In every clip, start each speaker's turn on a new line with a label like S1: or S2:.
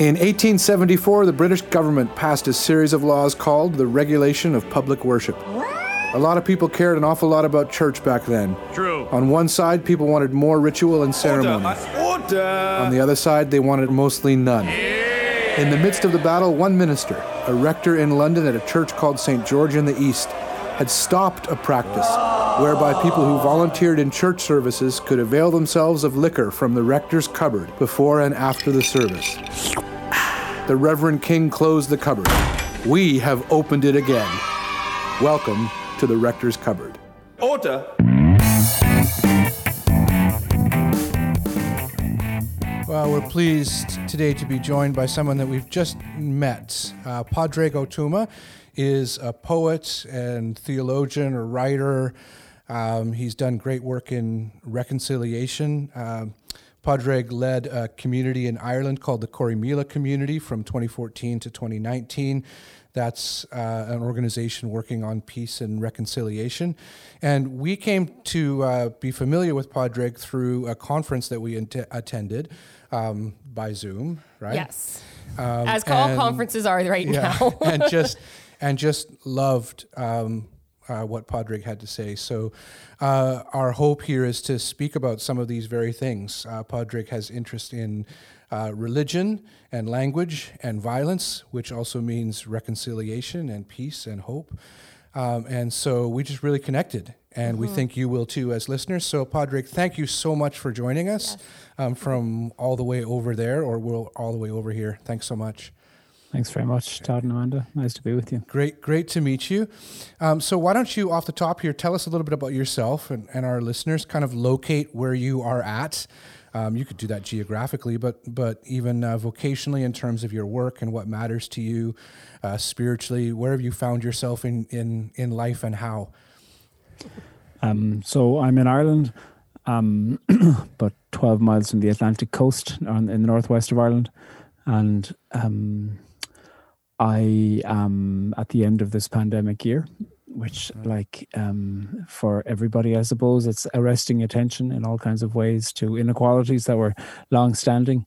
S1: In 1874, the British government passed a series of laws called the Regulation of Public Worship. A lot of people cared an awful lot about church back then.
S2: True.
S1: On one side, people wanted more ritual and ceremony.
S2: Order.
S1: On the other side, they wanted mostly none. In the midst of the battle, one minister, a rector in London at a church called St. George in the East, had stopped a practice whereby people who volunteered in church services could avail themselves of liquor from the rector's cupboard before and after the service. The Reverend King closed the cupboard. We have opened it again. Welcome to the rector's cupboard.
S2: Order.
S1: Well, we're pleased today to be joined by someone that we've just met. Uh, Padraig Ó Tuama is a poet and theologian or writer. Um, he's done great work in reconciliation. Um, Padraig led a community in Ireland called the Corrymeela Community from 2014 to 2019. That's uh, an organization working on peace and reconciliation. And we came to uh, be familiar with Padraig through a conference that we int- attended um, by Zoom, right?
S3: Yes. Um, As all and, conferences are right yeah, now.
S1: and just and just loved um, uh, what Padraig had to say. So, uh, our hope here is to speak about some of these very things. Uh, Padraig has interest in uh, religion and language and violence, which also means reconciliation and peace and hope. Um, and so we just really connected, and mm-hmm. we think you will too as listeners. So, Padraig, thank you so much for joining us yes. um, from all the way over there, or we'll all the way over here. Thanks so much.
S4: Thanks very much, Todd and Amanda. Nice to be with you.
S1: Great, great to meet you. Um, so, why don't you, off the top here, tell us a little bit about yourself and, and our listeners, kind of locate where you are at. Um, you could do that geographically, but but even uh, vocationally in terms of your work and what matters to you uh, spiritually. Where have you found yourself in in in life and how?
S4: Um, so I'm in Ireland, um, about 12 miles from the Atlantic coast on, in the northwest of Ireland, and um, I am at the end of this pandemic year, which, like um, for everybody, I suppose, it's arresting attention in all kinds of ways to inequalities that were long standing.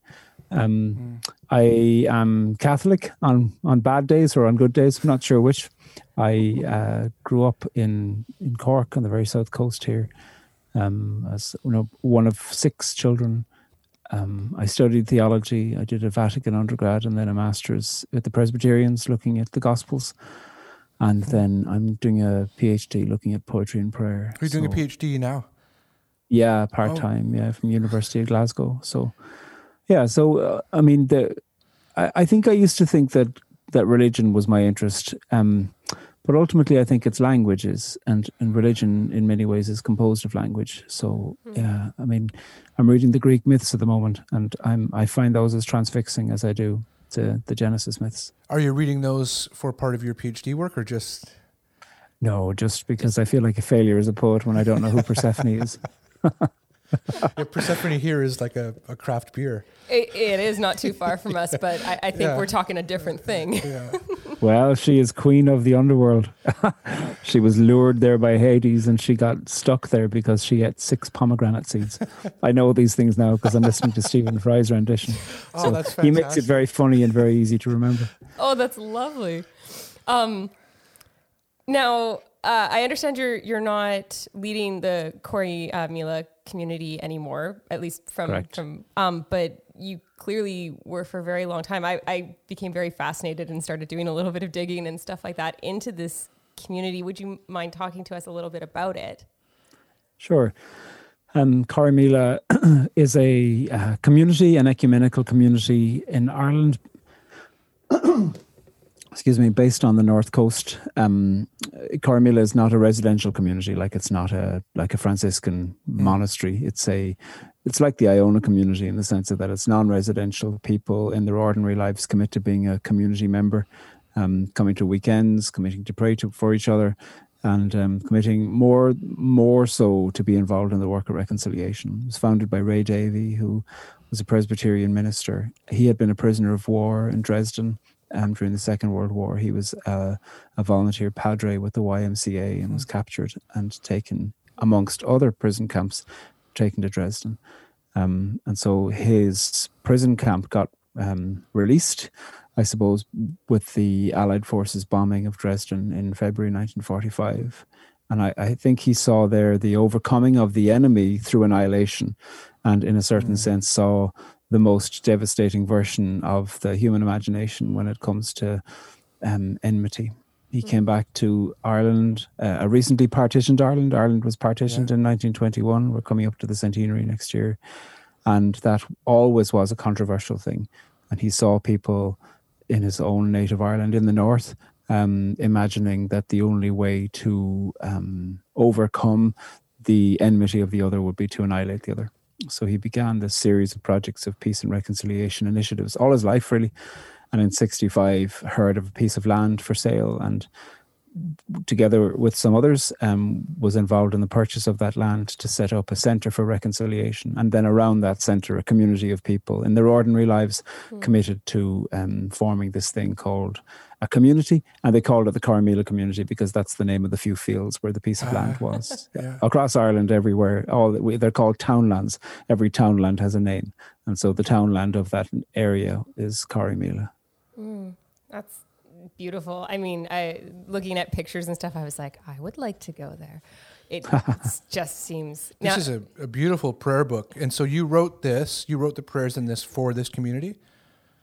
S4: Um, mm. I am Catholic on, on bad days or on good days, I'm not sure which. I uh, grew up in, in Cork on the very south coast here um, as you know, one of six children um, I studied theology. I did a Vatican undergrad and then a master's at the Presbyterians looking at the Gospels. And then I'm doing a PhD looking at poetry and prayer.
S1: Are you so, doing a PhD now?
S4: Yeah, part time. Oh. Yeah, from University of Glasgow. So, yeah. So, uh, I mean, the I, I, think I used to think that that religion was my interest. Um, but ultimately, I think it's languages and, and religion in many ways is composed of language. So, mm. yeah, I mean, I'm reading the Greek myths at the moment, and I'm I find those as transfixing as I do to the Genesis myths.
S1: Are you reading those for part of your PhD work, or just?
S4: No, just because I feel like a failure as a poet when I don't know who Persephone is.
S1: yeah, Persephone here is like a, a craft beer.
S3: It, it is not too far from us, but I, I think yeah. we're talking a different thing. Yeah.
S4: well, she is queen of the underworld. she was lured there by Hades and she got stuck there because she ate six pomegranate seeds. I know these things now because I'm listening to Stephen Fry's rendition.
S1: Oh, so that's
S4: fantastic. He makes it very funny and very easy to remember.
S3: Oh, that's lovely. Um, now, uh, I understand you're you're not leading the Corey uh, Mila community anymore, at least from Correct. from. Um, but you clearly were for a very long time. I, I became very fascinated and started doing a little bit of digging and stuff like that into this community. Would you mind talking to us a little bit about it?
S4: Sure. Um, Corrymeela is a uh, community, an ecumenical community in Ireland excuse me, based on the north coast. Um, Corrymeela is not a residential community, like it's not a like a Franciscan mm. monastery. It's a it's like the Iona community in the sense of that it's non-residential. People in their ordinary lives commit to being a community member, um, coming to weekends, committing to pray to, for each other, and um, committing more more so to be involved in the work of reconciliation. It was founded by Ray Davey, who was a Presbyterian minister. He had been a prisoner of war in Dresden um, during the Second World War. He was uh, a volunteer padre with the YMCA and was hmm. captured and taken, amongst other prison camps, taken to Dresden. Um, and so his prison camp got um, released, I suppose, with the Allied forces bombing of Dresden in February 1945. And I, I think he saw there the overcoming of the enemy through annihilation, and in a certain mm. sense, saw the most devastating version of the human imagination when it comes to um, enmity. He mm. came back to Ireland, uh, a recently partitioned Ireland. Ireland was partitioned yeah. in 1921. We're coming up to the centenary next year. And that always was a controversial thing. And he saw people in his own native Ireland in the north um, imagining that the only way to um, overcome the enmity of the other would be to annihilate the other. So he began this series of projects of peace and reconciliation initiatives all his life, really. And in 65, heard of a piece of land for sale and together with some others, um, was involved in the purchase of that land to set up a centre for reconciliation. And then around that centre, a community of people in their ordinary lives mm. committed to um, forming this thing called a community. And they called it the Corrymeela community because that's the name of the few fields where the piece of land was. yeah. Across Ireland, everywhere, all they're called townlands. Every townland has a name. And so the townland of that area is Corrymeela.
S3: Mm, that's beautiful. I mean, I looking at pictures and stuff, I was like, I would like to go there. It just seems.
S1: This is a, a, beautiful prayer book, and so you wrote this. You wrote the prayers in this for this community.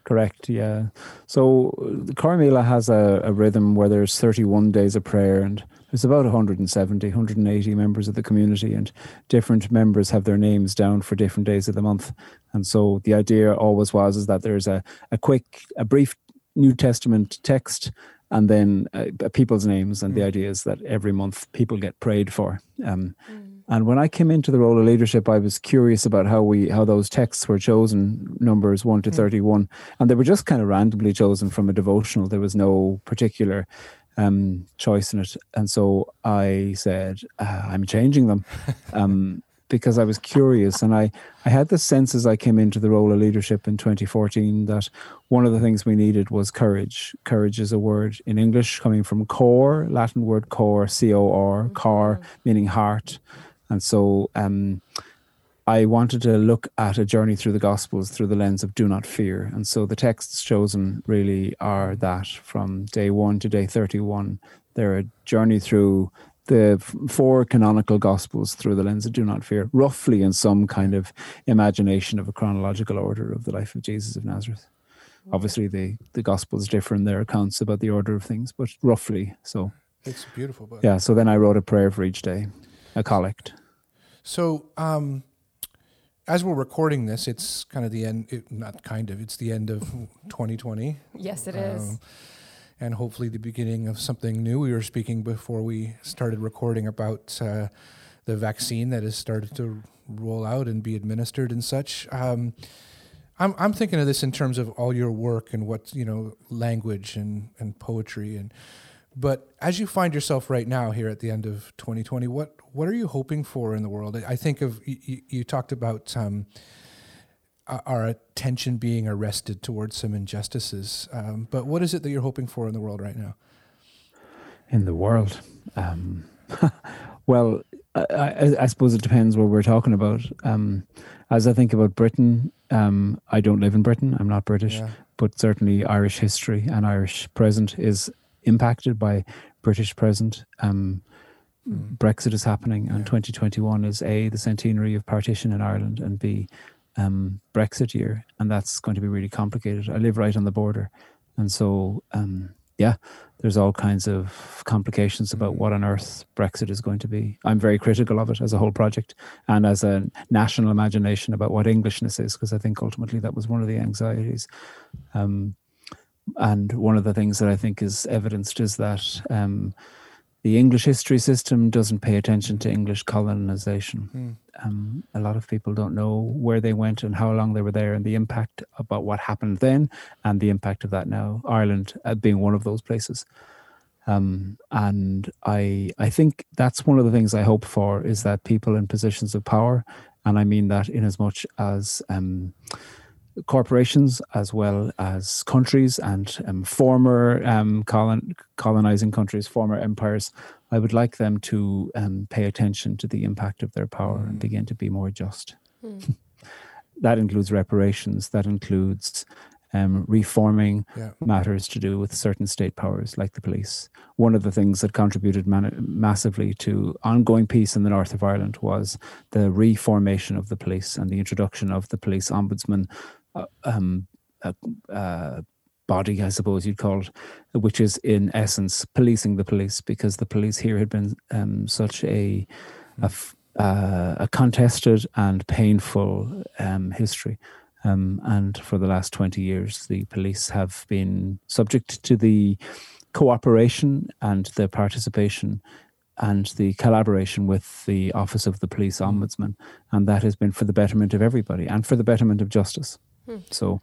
S4: Correct. Yeah. So the Corrymeela has a, a rhythm where there's 31 days of prayer, and there's about 170, 180 members of the community, and different members have their names down for different days of the month. And so the idea always was is that there's a, a quick, a brief New Testament text and then uh, people's names. And mm. the idea is that every month people get prayed for. Um, mm. And when I came into the role of leadership, I was curious about how we how those texts were chosen, numbers one to mm. thirty one, and they were just kind of randomly chosen from a devotional. There was no particular um, choice in it, and so I said, uh, "I'm changing them." Um, because I was curious and I, I had the sense as I came into the role of leadership in 2014 that one of the things we needed was courage. Courage is a word in English coming from core, Latin word core, C O R, mm-hmm. meaning heart. And so um, I wanted to look at a journey through the Gospels through the lens of do not fear. And so the texts chosen really are that from day one to day 31. They're a journey through the four canonical gospels through the lens of do not fear, roughly in some kind of imagination of a chronological order of the life of Jesus of Nazareth. Obviously, the, the gospels differ in their accounts about the order of things, but roughly so.
S1: It's beautiful. Book.
S4: Yeah, so then I wrote a prayer for each day, a collect.
S1: So, um, as we're recording this, it's kind of the end, it, not kind of, it's the end of 2020.
S3: Yes, it um, is
S1: and hopefully the beginning of something new. We were speaking before we started recording about uh, the vaccine that has started to roll out and be administered and such. Um, I'm I'm thinking of this in terms of all your work and what you know, language and and poetry and. But as you find yourself right now here at the end of 2020, what what are you hoping for in the world? I think of you, you talked about um, our attention being arrested towards some injustices. Um, but what is it that you're hoping for in the world right now?
S4: In the world, um, well, I, I, I, suppose it depends what we're talking about. Um, as I think about Britain, um, I don't live in Britain. I'm not British, yeah. but certainly Irish history and Irish present is impacted by British present. Um, mm. Brexit is happening, and 2021 is a the centenary of partition in Ireland, and b um, Brexit year, and that's going to be really complicated. I live right on the border, and so um, yeah, there's all kinds of complications about what on earth Brexit is going to be. I'm very critical of it as a whole project and as a national imagination about what Englishness is, because I think ultimately that was one of the anxieties. Um, and one of the things that I think is evidenced is that um, the English history system doesn't pay attention to English colonization. Mm. Um, a lot of people don't know where they went and how long they were there and the impact about what happened then and the impact of that now. Ireland uh, being one of those places. Um, and I, I think that's one of the things I hope for is that people in positions of power, and I mean that in as much as um, corporations as well as countries and um, former um, colon, colonizing countries, former empires, I would like them to um, pay attention to the impact of their power mm. and begin to be more just. Mm. that includes reparations, that includes um, reforming yeah. matters to do with certain state powers like the police. One of the things that contributed man- massively to ongoing peace in the north of Ireland was the reformation of the police and the introduction of the police ombudsman um, uh, uh, body, I suppose you'd call it, which is in essence policing the police because the police here had been um, such a, a, uh, a, contested and painful um, history. Um, and for the last 20 years, the police have been subject to the cooperation and the participation and the collaboration with the Office of the Police mm. Ombudsman. And that has been for the betterment of everybody and for the betterment of justice. Hmm. So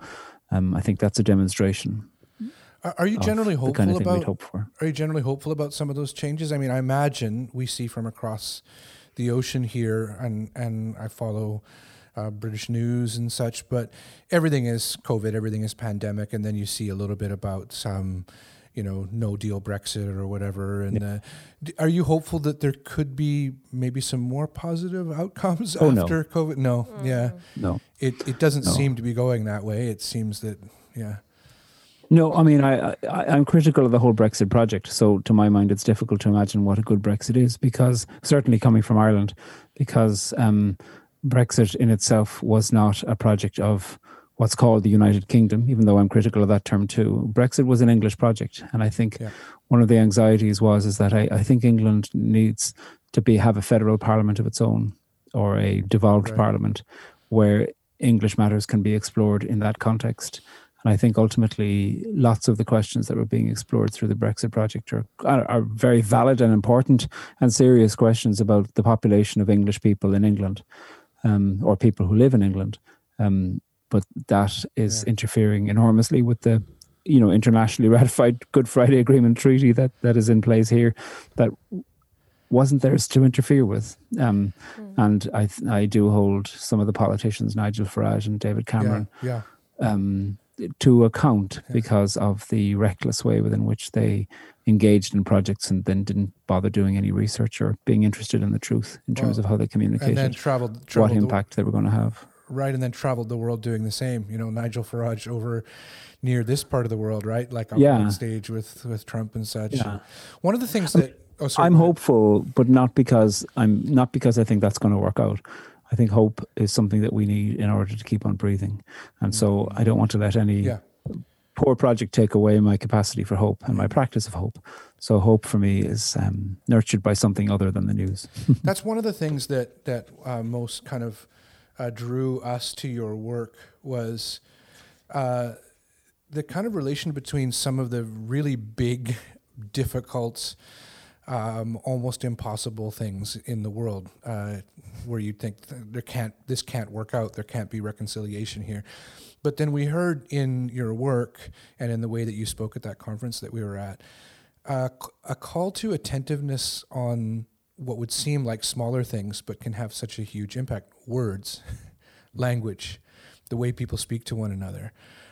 S4: um, I think that's a demonstration.
S1: Are you generally hopeful
S4: kind of
S1: about?
S4: Hope for.
S1: Are you generally hopeful about some of those changes? I mean, I imagine we see from across the ocean here, and and I follow uh, British news and such. But everything is COVID, everything is pandemic, and then you see a little bit about some, you know, no deal Brexit or whatever. And yeah. uh, are you hopeful that there could be maybe some more positive outcomes
S4: oh,
S1: after no. COVID? No, mm. yeah,
S4: no.
S1: It it doesn't no. seem to be going that way. It seems that yeah.
S4: No, I mean, I, I, I'm critical of the whole Brexit project. So, to my mind, it's difficult to imagine what a good Brexit is because, certainly coming from Ireland, because um, Brexit in itself was not a project of what's called the United Kingdom, even though I'm critical of that term too. Brexit was an English project, and I think yeah. one of the anxieties was is that I, I, think England needs to be have a federal parliament of its own or a devolved right. parliament where English matters can be explored in that context. And I think ultimately, lots of the questions that were being explored through the Brexit project are, are very valid and important and serious questions about the population of English people in England um, or people who live in England. Um, but that is yeah. interfering enormously with the you know internationally ratified Good Friday Agreement treaty that that is in place here that wasn't theirs to interfere with. Um, mm. And I I do hold some of the politicians, Nigel Farage and David Cameron,
S1: yeah, yeah.
S4: Um, to account yeah. because of the reckless way within which they engaged in projects and then didn't bother doing any research or being interested in the truth in terms well, of how they communicated and
S1: then traveled, traveled
S4: what impact the, they were going to have
S1: right and then traveled the world doing the same you know nigel farage over near this part of the world right like on yeah. stage with with trump and such yeah. one of the things that
S4: oh, sorry, i'm hopeful but not because i'm not because i think that's going to work out I think hope is something that we need in order to keep on breathing. And so I don't want to let any yeah. poor project take away my capacity for hope and my practice of hope. So hope for me is um, nurtured by something other than the news.
S1: That's one of the things that that uh, most kind of uh, drew us to your work was uh, the kind of relation between some of the really big, difficult um, almost impossible things in the world uh, where you think there can't this can't work out there can't be reconciliation here. But then we heard in your work and in the way that you spoke at that conference that we were at uh, a call to attentiveness on what would seem like smaller things but can have such a huge impact words language the way people speak to one another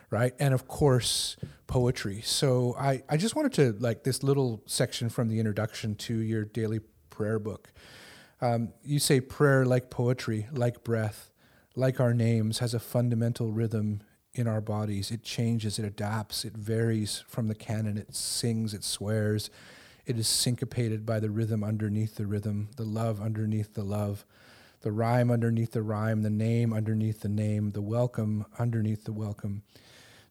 S1: right? And of course, poetry. So I, I just wanted to like this little section from the introduction to your daily prayer book. Um, you say prayer like poetry, like breath, like our names, has a fundamental rhythm in our bodies. It changes, it adapts, it varies from the canon, it sings, it swears. It is syncopated by the rhythm underneath the rhythm, the love underneath the love, the rhyme underneath the rhyme, the name underneath the name, the welcome underneath the welcome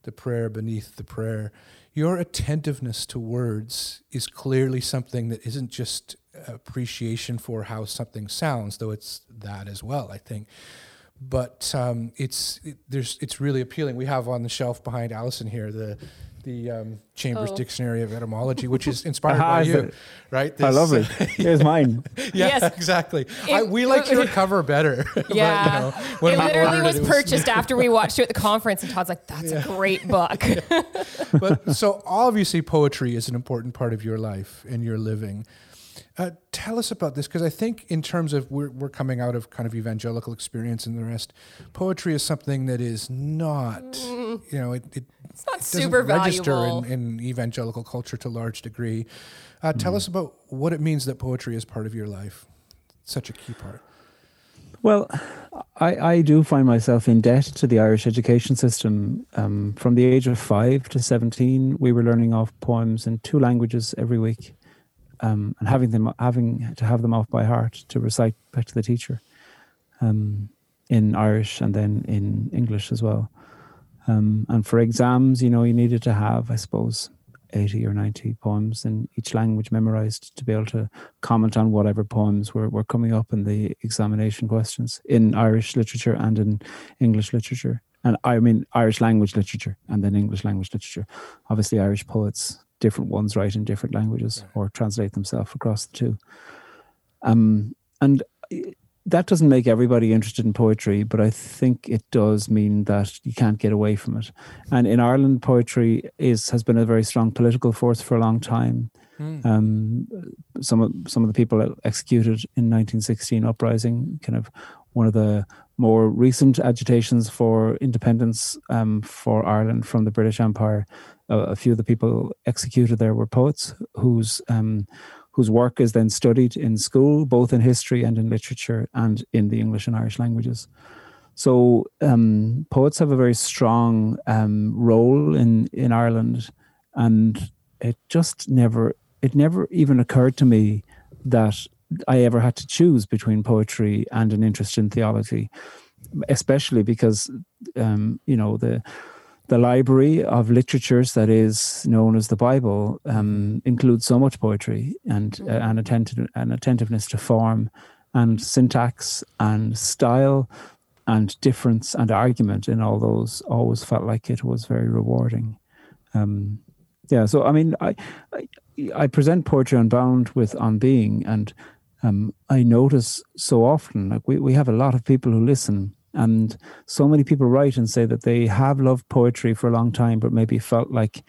S1: the prayer beneath the prayer. Your attentiveness to words is clearly something that isn't just appreciation for how something sounds, though it's that as well, I think. But um, it's it, there's it's really appealing. We have on the shelf behind Allison here the the um, Chambers oh. Dictionary of Etymology, which is inspired by you, right?
S4: This, I love it. Here's mine.
S1: yeah, yes. exactly. It, I, we like your cover better.
S3: Yeah, but, you know, it literally was, it, purchased after we watched it at the conference, and Todd's like, "That's yeah. a great book."
S1: yeah. But so obviously, poetry is an important part of your life and your living. Uh, tell us about this because I think, in terms of we're, we're coming out of kind of evangelical experience and the rest, poetry is something that is not, mm. you know, it, it,
S3: it's not it super register
S1: in, in, evangelical culture to a large degree. Uh, mm. Tell us about what it means that poetry is part of your life, such a key part.
S4: Well, I, I do find myself in debt to the Irish education system. Um, from the age of five to 17, we were learning off poems in two languages every week um, and having them having to have them off by heart to recite back to the teacher um, in Irish and then in English as well. Um, and for exams, you know, you needed to have, I suppose, 80 or 90 poems in each language memorized to be able to comment on whatever poems were, were coming up in the examination questions in Irish literature and in English literature. And I mean, Irish language literature and then English language literature. Obviously, Irish poets, different ones write in different languages or translate themselves across the two. Um, and that doesn't make everybody interested in poetry, but I think it does mean that you can't get away from it. And in Ireland, poetry is has been a very strong political force for a long time. Mm. Um, some of some of the people executed in 1916 uprising, kind of one of the more recent agitations for independence um, for Ireland from the British Empire. Uh, a few of the people executed there were poets whose um, whose work is then studied in school, both in history and in literature and in the English and Irish languages. So um, poets have a very strong um, role in in Ireland, and it just never it never even occurred to me that I ever had to choose between poetry and an interest in theology, especially because um, you know the the library of literatures that is known as the Bible um, includes so much poetry and uh, an, attentive, an attentiveness to form and syntax and style and difference and argument in all those always felt like it was very rewarding. Um, yeah, so I mean, I, I, I present poetry unbound with on being, and um, I notice so often like we, we have a lot of people who listen and so many people write and say that they have loved poetry for a long time, but maybe felt like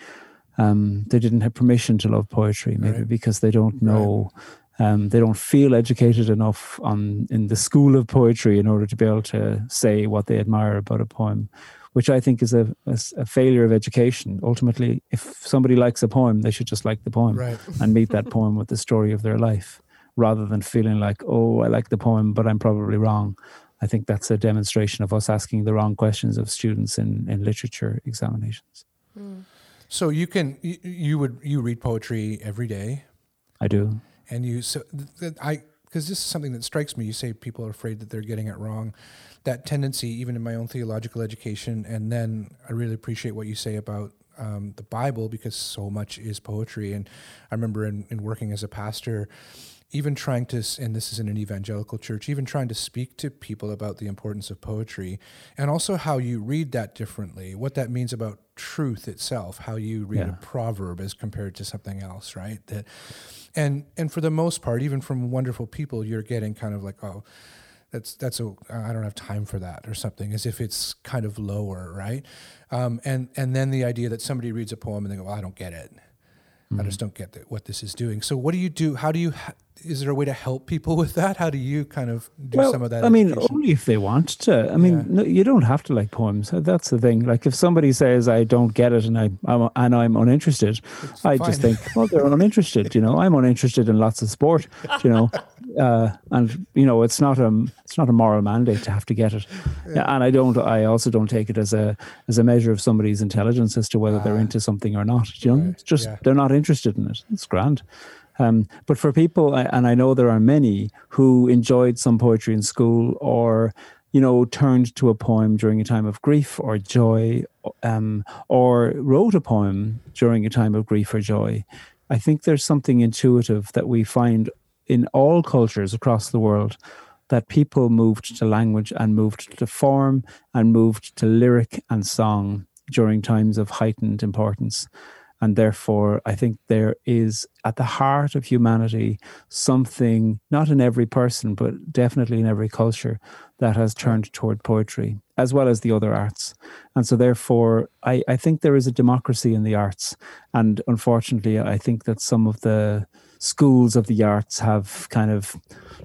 S4: um, they didn't have permission to love poetry, maybe right. because they don't know. Right. Um, they don't feel educated enough on in the school of poetry in order to be able to say what they admire about a poem, which I think is a, a, a failure of education. Ultimately, if somebody likes a poem, they should just like the poem
S1: right.
S4: and meet that poem with the story of their life, rather than feeling like, oh, I like the poem, but I'm probably wrong. I think that's a demonstration of us asking the wrong questions of students in, in literature examinations.
S1: Mm. So you can you, you, would you read poetry every day?
S4: I do.
S1: And you so I because this is something that strikes me. You say people are afraid that they're getting it wrong. That tendency, even in my own theological education, and then I really appreciate what you say about um, the Bible because so much is poetry. And I remember in, in working as a pastor even trying to, and this is in an evangelical church, even trying to speak to people about the importance of poetry and also how you read that differently, what that means about truth itself, how you read yeah. a proverb as compared to something else, right? That, and and for the most part, even from wonderful people, you're getting kind of like, oh, that's that's a I don't have time for that or something, as if it's kind of lower, right? Um, and and then the idea that somebody reads a poem and they go, well, I don't get it. Mm-hmm. I just don't get what this is doing. So, what do you do? How do you? Is there a way to help people with that? How do you kind of do
S4: well,
S1: some of that?
S4: I mean, only if they want to. I mean, yeah. no, you don't have to like poems. That's the thing. Like, if somebody says I don't get it and I I'm, and I'm uninterested, it's I fine. just think, well, they're uninterested. You know, I'm uninterested in lots of sport. You know, uh, and you know, it's not a it's not a moral mandate to have to get it. Yeah. And I don't. I also don't take it as a as a measure of somebody's intelligence as to whether they're ah. into something or not. You know, right. it's just yeah. they're not interested in it. It's grand. Um, but for people, and I know there are many who enjoyed some poetry in school or, you know, turned to a poem during a time of grief or joy, um, or wrote a poem during a time of grief or joy. I think there's something intuitive that we find in all cultures across the world that people moved to language and moved to form and moved to lyric and song during times of heightened importance. And therefore, I think there is at the heart of humanity something, not in every person, but definitely in every culture, that has turned toward poetry, as well as the other arts. And so, therefore, I, I think there is a democracy in the arts. And unfortunately, I think that some of the schools of the arts have kind of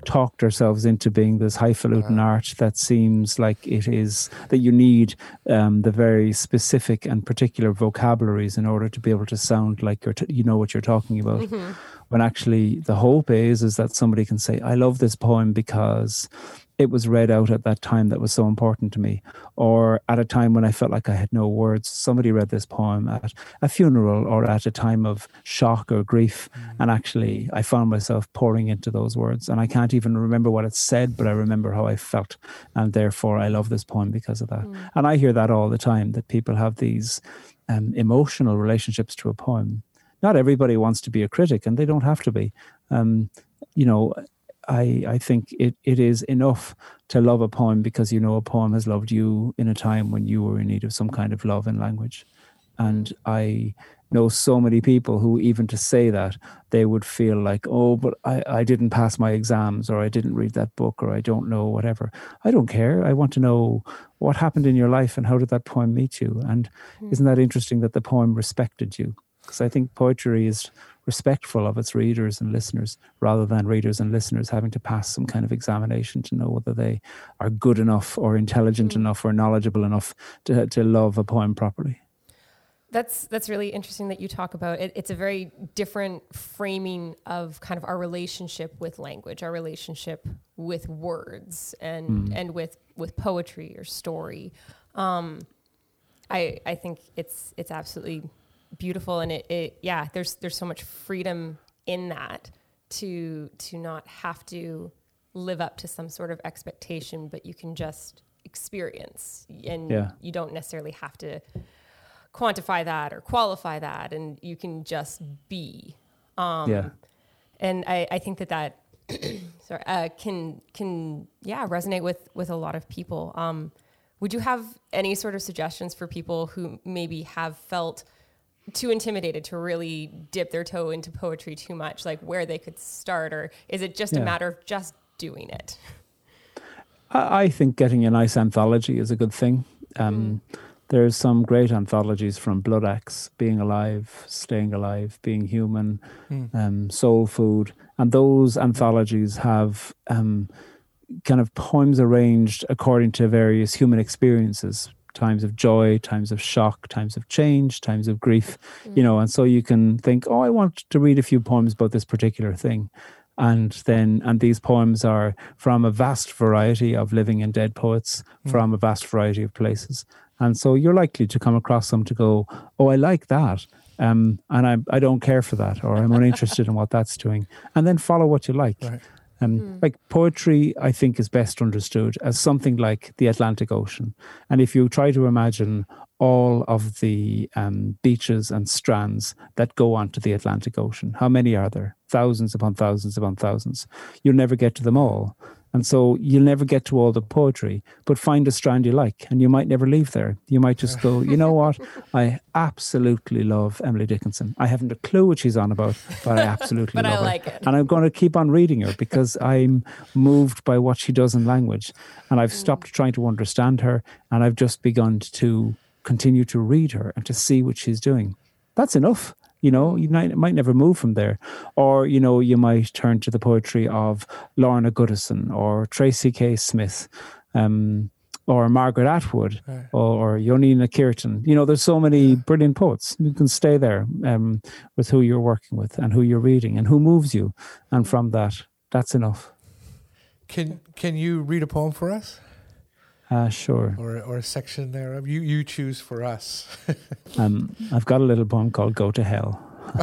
S4: talked ourselves into being this highfalutin uh, art that seems like it is that you need um, the very specific and particular vocabularies in order to be able to sound like you're t- you know what you're talking about. Mm-hmm. When actually the hope is is that somebody can say, "I love this poem because." It was read out at that time that was so important to me, or at a time when I felt like I had no words. Somebody read this poem at a funeral or at a time of shock or grief, mm. and actually I found myself pouring into those words. And I can't even remember what it said, but I remember how I felt, and therefore I love this poem because of that. Mm. And I hear that all the time that people have these um, emotional relationships to a poem. Not everybody wants to be a critic, and they don't have to be. Um, you know, I I think it it is enough to love a poem because you know a poem has loved you in a time when you were in need of some kind of love and language. And I know so many people who even to say that they would feel like oh but I, I didn't pass my exams or i didn't read that book or i don't know whatever i don't care i want to know what happened in your life and how did that poem meet you and mm. isn't that interesting that the poem respected you because i think poetry is respectful of its readers and listeners rather than readers and listeners having to pass some kind of examination to know whether they are good enough or intelligent mm. enough or knowledgeable enough to, to love a poem properly
S3: that's that's really interesting that you talk about it. It's a very different framing of kind of our relationship with language, our relationship with words, and mm. and with with poetry or story. Um, I I think it's it's absolutely beautiful, and it, it yeah. There's there's so much freedom in that to to not have to live up to some sort of expectation, but you can just experience, and yeah. you don't necessarily have to quantify that or qualify that, and you can just be. Um, yeah. And I, I think that that sorry uh, can can yeah resonate with with a lot of people. Um, would you have any sort of suggestions for people who maybe have felt too intimidated to really dip their toe into poetry too much, like where they could start, or is it just yeah. a matter of just doing it?
S4: I think getting a nice anthology is a good thing. Um, mm. There's some great anthologies from Bloodaxe, Being Alive, Staying Alive, Being Human, mm. um, Soul Food. And those anthologies have um, kind of poems arranged according to various human experiences times of joy, times of shock, times of change, times of grief, mm. you know. And so you can think, oh, I want to read a few poems about this particular thing and then and these poems are from a vast variety of living and dead poets mm. from a vast variety of places and so you're likely to come across some to go, oh, I like that. Um, and I, I don't care for that, or I'm uninterested in what that's doing. And then follow what you like. Right. Um, mm. Like poetry, I think is best understood as something like the Atlantic Ocean. And if you try to imagine all of the um, beaches and strands that go onto the Atlantic Ocean, how many are there? Thousands upon thousands upon thousands. You'll never get to them all. And so you'll never get to all the poetry, but find a strand you like, and you might never leave there. You might just go, you know what? I absolutely love Emily Dickinson. I haven't a clue what she's on about, but I absolutely
S3: but
S4: love
S3: I like
S4: her.
S3: It.
S4: And I'm going to keep on reading her because I'm moved by what she does in language. And I've stopped mm. trying to understand her, and I've just begun to continue to read her and to see what she's doing. That's enough. You know, you might, might never move from there. Or, you know, you might turn to the poetry of Lorna Goodison or Tracy K. Smith. Um, or Margaret Atwood right. or, or Yonina Kirtan. You know, there's so many brilliant poets. You can stay there um, with who you're working with and who you're reading and who moves you. And from that, that's enough.
S1: Can Can you read a poem for us?
S4: Uh, sure.
S1: Or, or a section there. You, you choose for us.
S4: um, I've got a little poem called Go to Hell.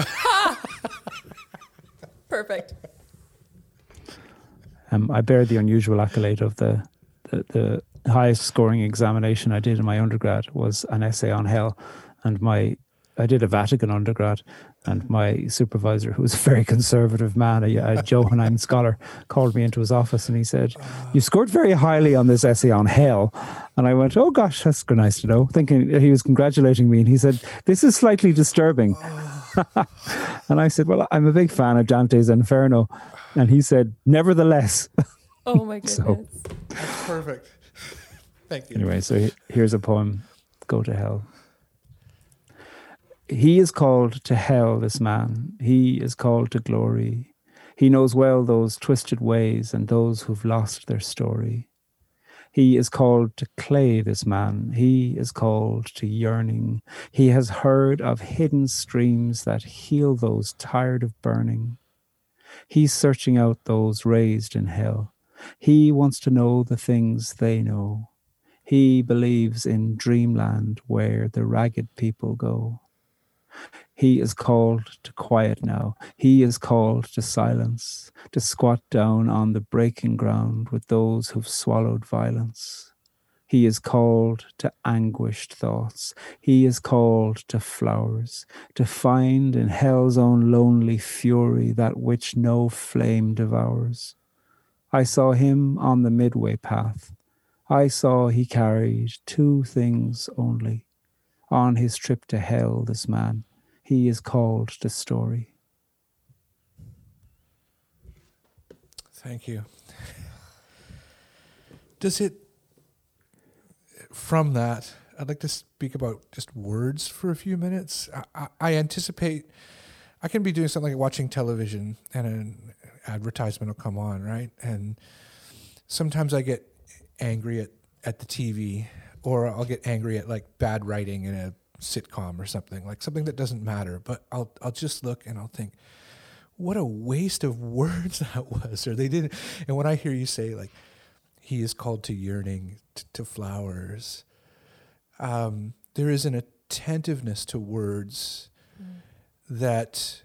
S3: Perfect.
S4: Um, I bear the unusual accolade of the, the, the highest scoring examination I did in my undergrad was an essay on hell. And my I did a Vatican undergrad, and my supervisor, who was a very conservative man, a, a Johannine scholar, called me into his office and he said, "You scored very highly on this essay on hell." And I went, "Oh gosh, that's nice to know." Thinking he was congratulating me, and he said, "This is slightly disturbing." and I said, "Well, I'm a big fan of Dante's Inferno," and he said, "Nevertheless."
S3: Oh my goodness! so,
S1: that's perfect. Thank you.
S4: Anyway, so here's a poem. Go to hell he is called to hell, this man. He is called to glory. He knows well those twisted ways and those who've lost their story. He is called to clay, this man. He is called to yearning. He has heard of hidden streams that heal those tired of burning. He's searching out those raised in hell. He wants to know the things they know. He believes in dreamland where the ragged people go. He is called to quiet now. He is called to silence, to squat down on the breaking ground with those who've swallowed violence. He is called to anguished thoughts. He is called to flowers, to find in hell's own lonely fury that which no flame devours. I saw him on the midway path. I saw he carried two things only. On his trip to hell, this man, he is called to story.
S1: Thank you. Does it from that, I'd like to speak about just words for a few minutes. I, I, anticipate I can be doing something like watching television and an advertisement will come on, right? And sometimes I get angry at, at the TV or I'll get angry at like bad writing in a sitcom or something, like something that doesn't matter. But I'll I'll just look and I'll think, what a waste of words that was. Or they didn't and when I hear you say like he is called to yearning t- to flowers. Um, there is an attentiveness to words mm. that,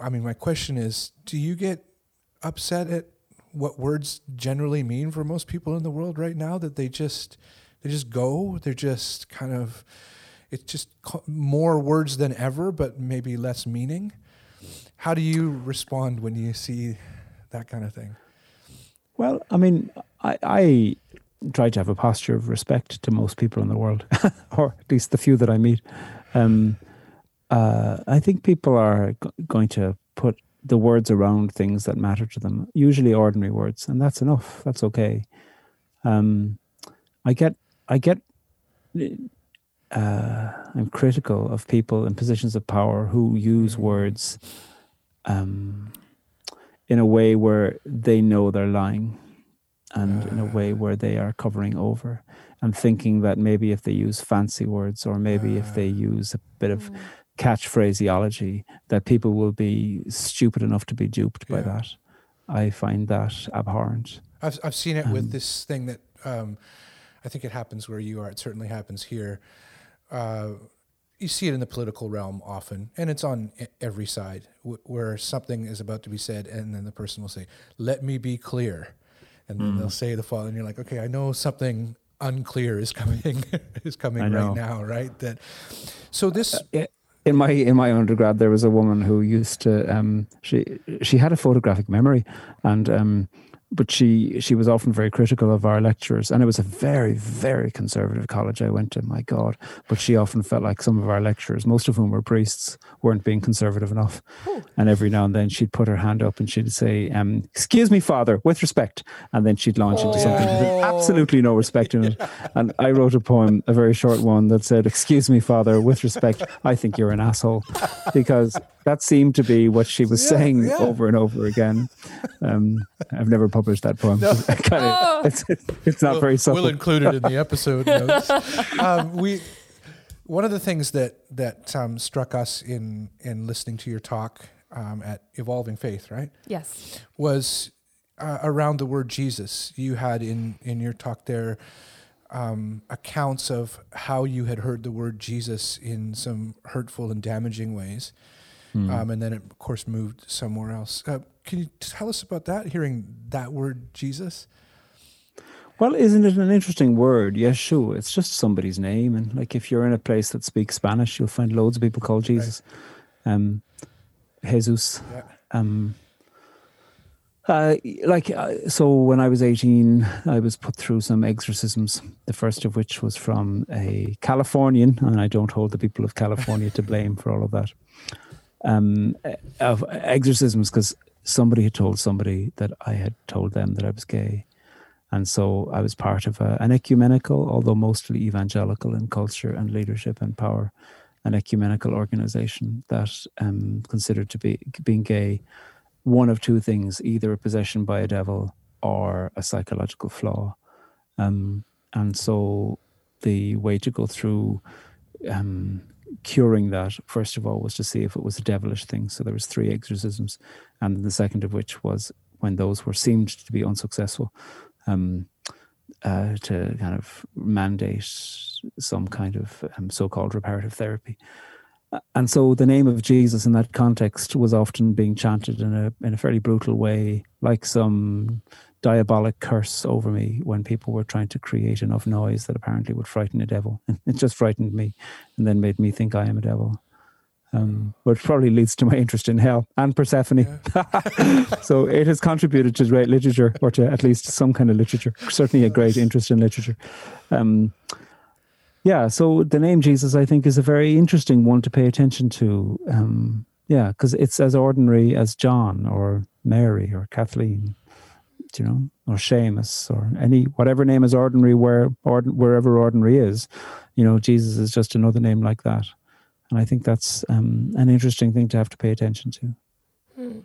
S1: I mean, my question is do you get upset at what words generally mean for most people in the world right now that they just they just go they're just kind of it's just more words than ever but maybe less meaning how do you respond when you see that kind of thing
S4: well i mean I, I try to have a posture of respect to most people in the world, or at least the few that I meet. Um, uh, I think people are g- going to put the words around things that matter to them, usually ordinary words, and that's enough. That's okay. Um, I get, I get, uh, I'm critical of people in positions of power who use words um, in a way where they know they're lying and in a way where they are covering over and thinking that maybe if they use fancy words or maybe if they use a bit of catchphraseology, that people will be stupid enough to be duped by that. I find that abhorrent.
S1: I've, I've seen it um, with this thing that um, i think it happens where you are it certainly happens here uh, you see it in the political realm often, and it's on every side, where something is about to be said, and then the person will say, "Let me be clear," and then mm. they'll say the following. And you're like, okay, I know something unclear is coming is coming right now, right? That so this. Uh,
S4: in my in my undergrad, there was a woman who used to um, she she had a photographic memory, and um, but she she was often very critical of our lecturers. And it was a very very conservative college. I went to my god. But she often felt like some of our lecturers most of whom were priests weren't being conservative enough. Ooh. and every now and then she'd put her hand up and she'd say um, excuse me father with respect. And then she'd launch oh. into something with oh. absolutely no respect in it. And i wrote a poem a very short one that said excuse me father with respect. I think you're an asshole. Because that seemed to be what she was yeah, saying yeah. over and over again. Um, I've never published that poem. No. Kinda, oh. it's, it's, not
S1: we'll,
S4: very subtle.
S1: We'll include it in the episode notes. Um, we one of the things that that um, struck us in in listening to your talk um, at Evolving Faith, right?
S3: Yes,
S1: was uh, around the word Jesus. You had in in your talk there. Um, accounts of how you had heard the word Jesus in some hurtful and damaging ways, Mm. Um, and then it, of course, moved somewhere else. Uh, can you tell us about that, hearing that word, Jesus?
S4: Well, isn't it an interesting word? Yeshua. It's just somebody's name. And like if you're in a place that speaks Spanish, you'll find loads of people called Jesus. Right. Um, Jesus. Yeah. Um, uh, like uh, so when i was 18 i was put through some exorcisms the first of which was from a californian and i don't hold the people of california to blame for all of that um, of exorcisms because somebody had told somebody that I had told them that I was gay. And so I was part of a, an ecumenical, although mostly evangelical in culture and leadership and power, an ecumenical organization that um, considered to be being gay one of two things either a possession by a devil or a psychological flaw. Um, and so the way to go through um, curing that first of all was to see if it was a devilish thing so there was three exorcisms and the second of which was when those were seemed to be unsuccessful, um, uh, to kind of mandate some kind of um, so-called reparative therapy. And so the name of Jesus in that context was often being chanted in a in a fairly brutal way, like some diabolic curse over me when people were trying to create enough noise that apparently would frighten a devil. It just frightened me and then made me think I am a devil. Um, which probably leads to my interest in hell and Persephone. Yeah. so it has contributed to great literature, or to at least some kind of literature. Certainly a great interest in literature. Um, yeah, so the name Jesus, I think, is a very interesting one to pay attention to. Um, yeah, because it's as ordinary as John or Mary or Kathleen you know, or Seamus, or any whatever name is ordinary where or, wherever ordinary is, you know, Jesus is just another name like that, and I think that's um, an interesting thing to have to pay attention to.
S3: Hmm.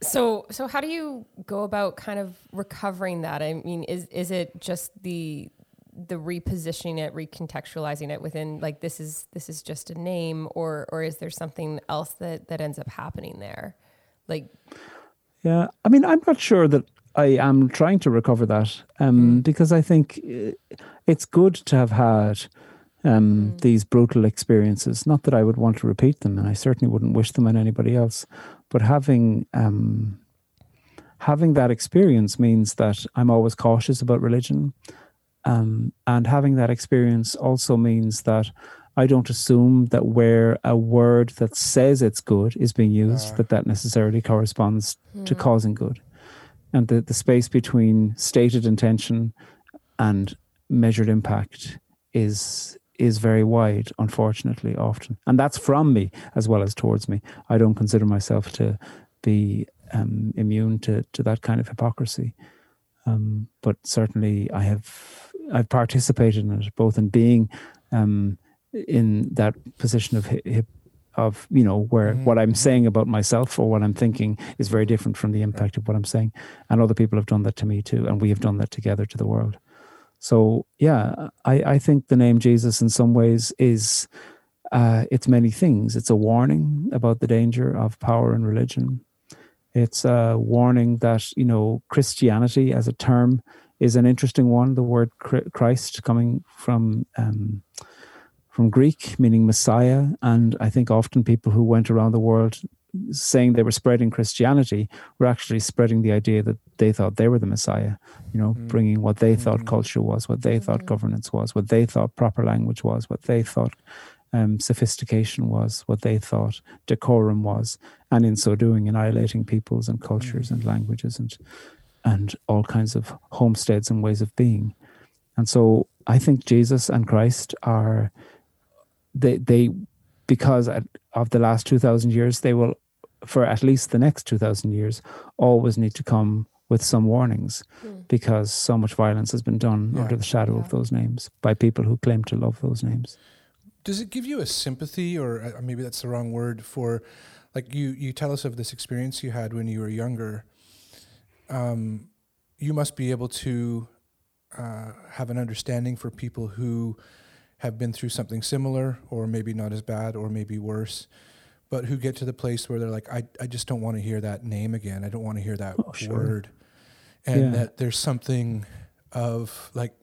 S3: So, so how do you go about kind of recovering that? I mean, is is it just the the repositioning it, recontextualizing it within like this is this is just a name, or or is there something else that that ends up happening there? Like,
S4: yeah, I mean, I'm not sure that I am trying to recover that um, mm. because I think uh, it's good to have had um, mm. these brutal experiences. Not that I would want to repeat them, and I certainly wouldn't wish them on anybody else. But having um, having that experience means that I'm always cautious about religion, um, and having that experience also means that I don't assume that where a word that says it's good is being used, uh. that that necessarily corresponds mm. to causing good and the, the space between stated intention and measured impact is is very wide unfortunately often and that's from me as well as towards me i don't consider myself to be um, immune to to that kind of hypocrisy um, but certainly i have i've participated in it both in being um, in that position of hip, of you know where mm-hmm. what i'm saying about myself or what i'm thinking is very different from the impact of what i'm saying. And other people have done that to me too and we have done that together to the world. So yeah i i think the name jesus in some ways is uh, it's many things. It's a warning about the danger of power and religion. It's a warning that you know christianity as a term is an interesting one the word christ coming from um, from Greek, meaning Messiah. And I think often people who went around the world saying they were spreading Christianity were actually spreading the idea that they thought they were the Messiah, you know, mm. bringing what they thought mm. culture was, what they thought mm. governance was, what they thought proper language was, what they thought um, sophistication was, what they thought decorum was, and in so doing, annihilating peoples and cultures and languages and and all kinds of homesteads and ways of being. And so I think Jesus and Christ are they they because of the last 2000 years they will for at least the next 2000 years always need to come with some warnings mm. because so much violence has been done yeah. under the shadow yeah. of those names by people who claim to love those names
S1: does it give you a sympathy or uh, maybe that's the wrong word for like you you tell us of this experience you had when you were younger um, you must be able to uh, have an understanding for people who have been through something similar, or maybe not as bad, or maybe worse, but who get to the place where they're like, I, I just don't want to hear that name again. I don't want to hear that oh, sure. word. And yeah. that there's something of like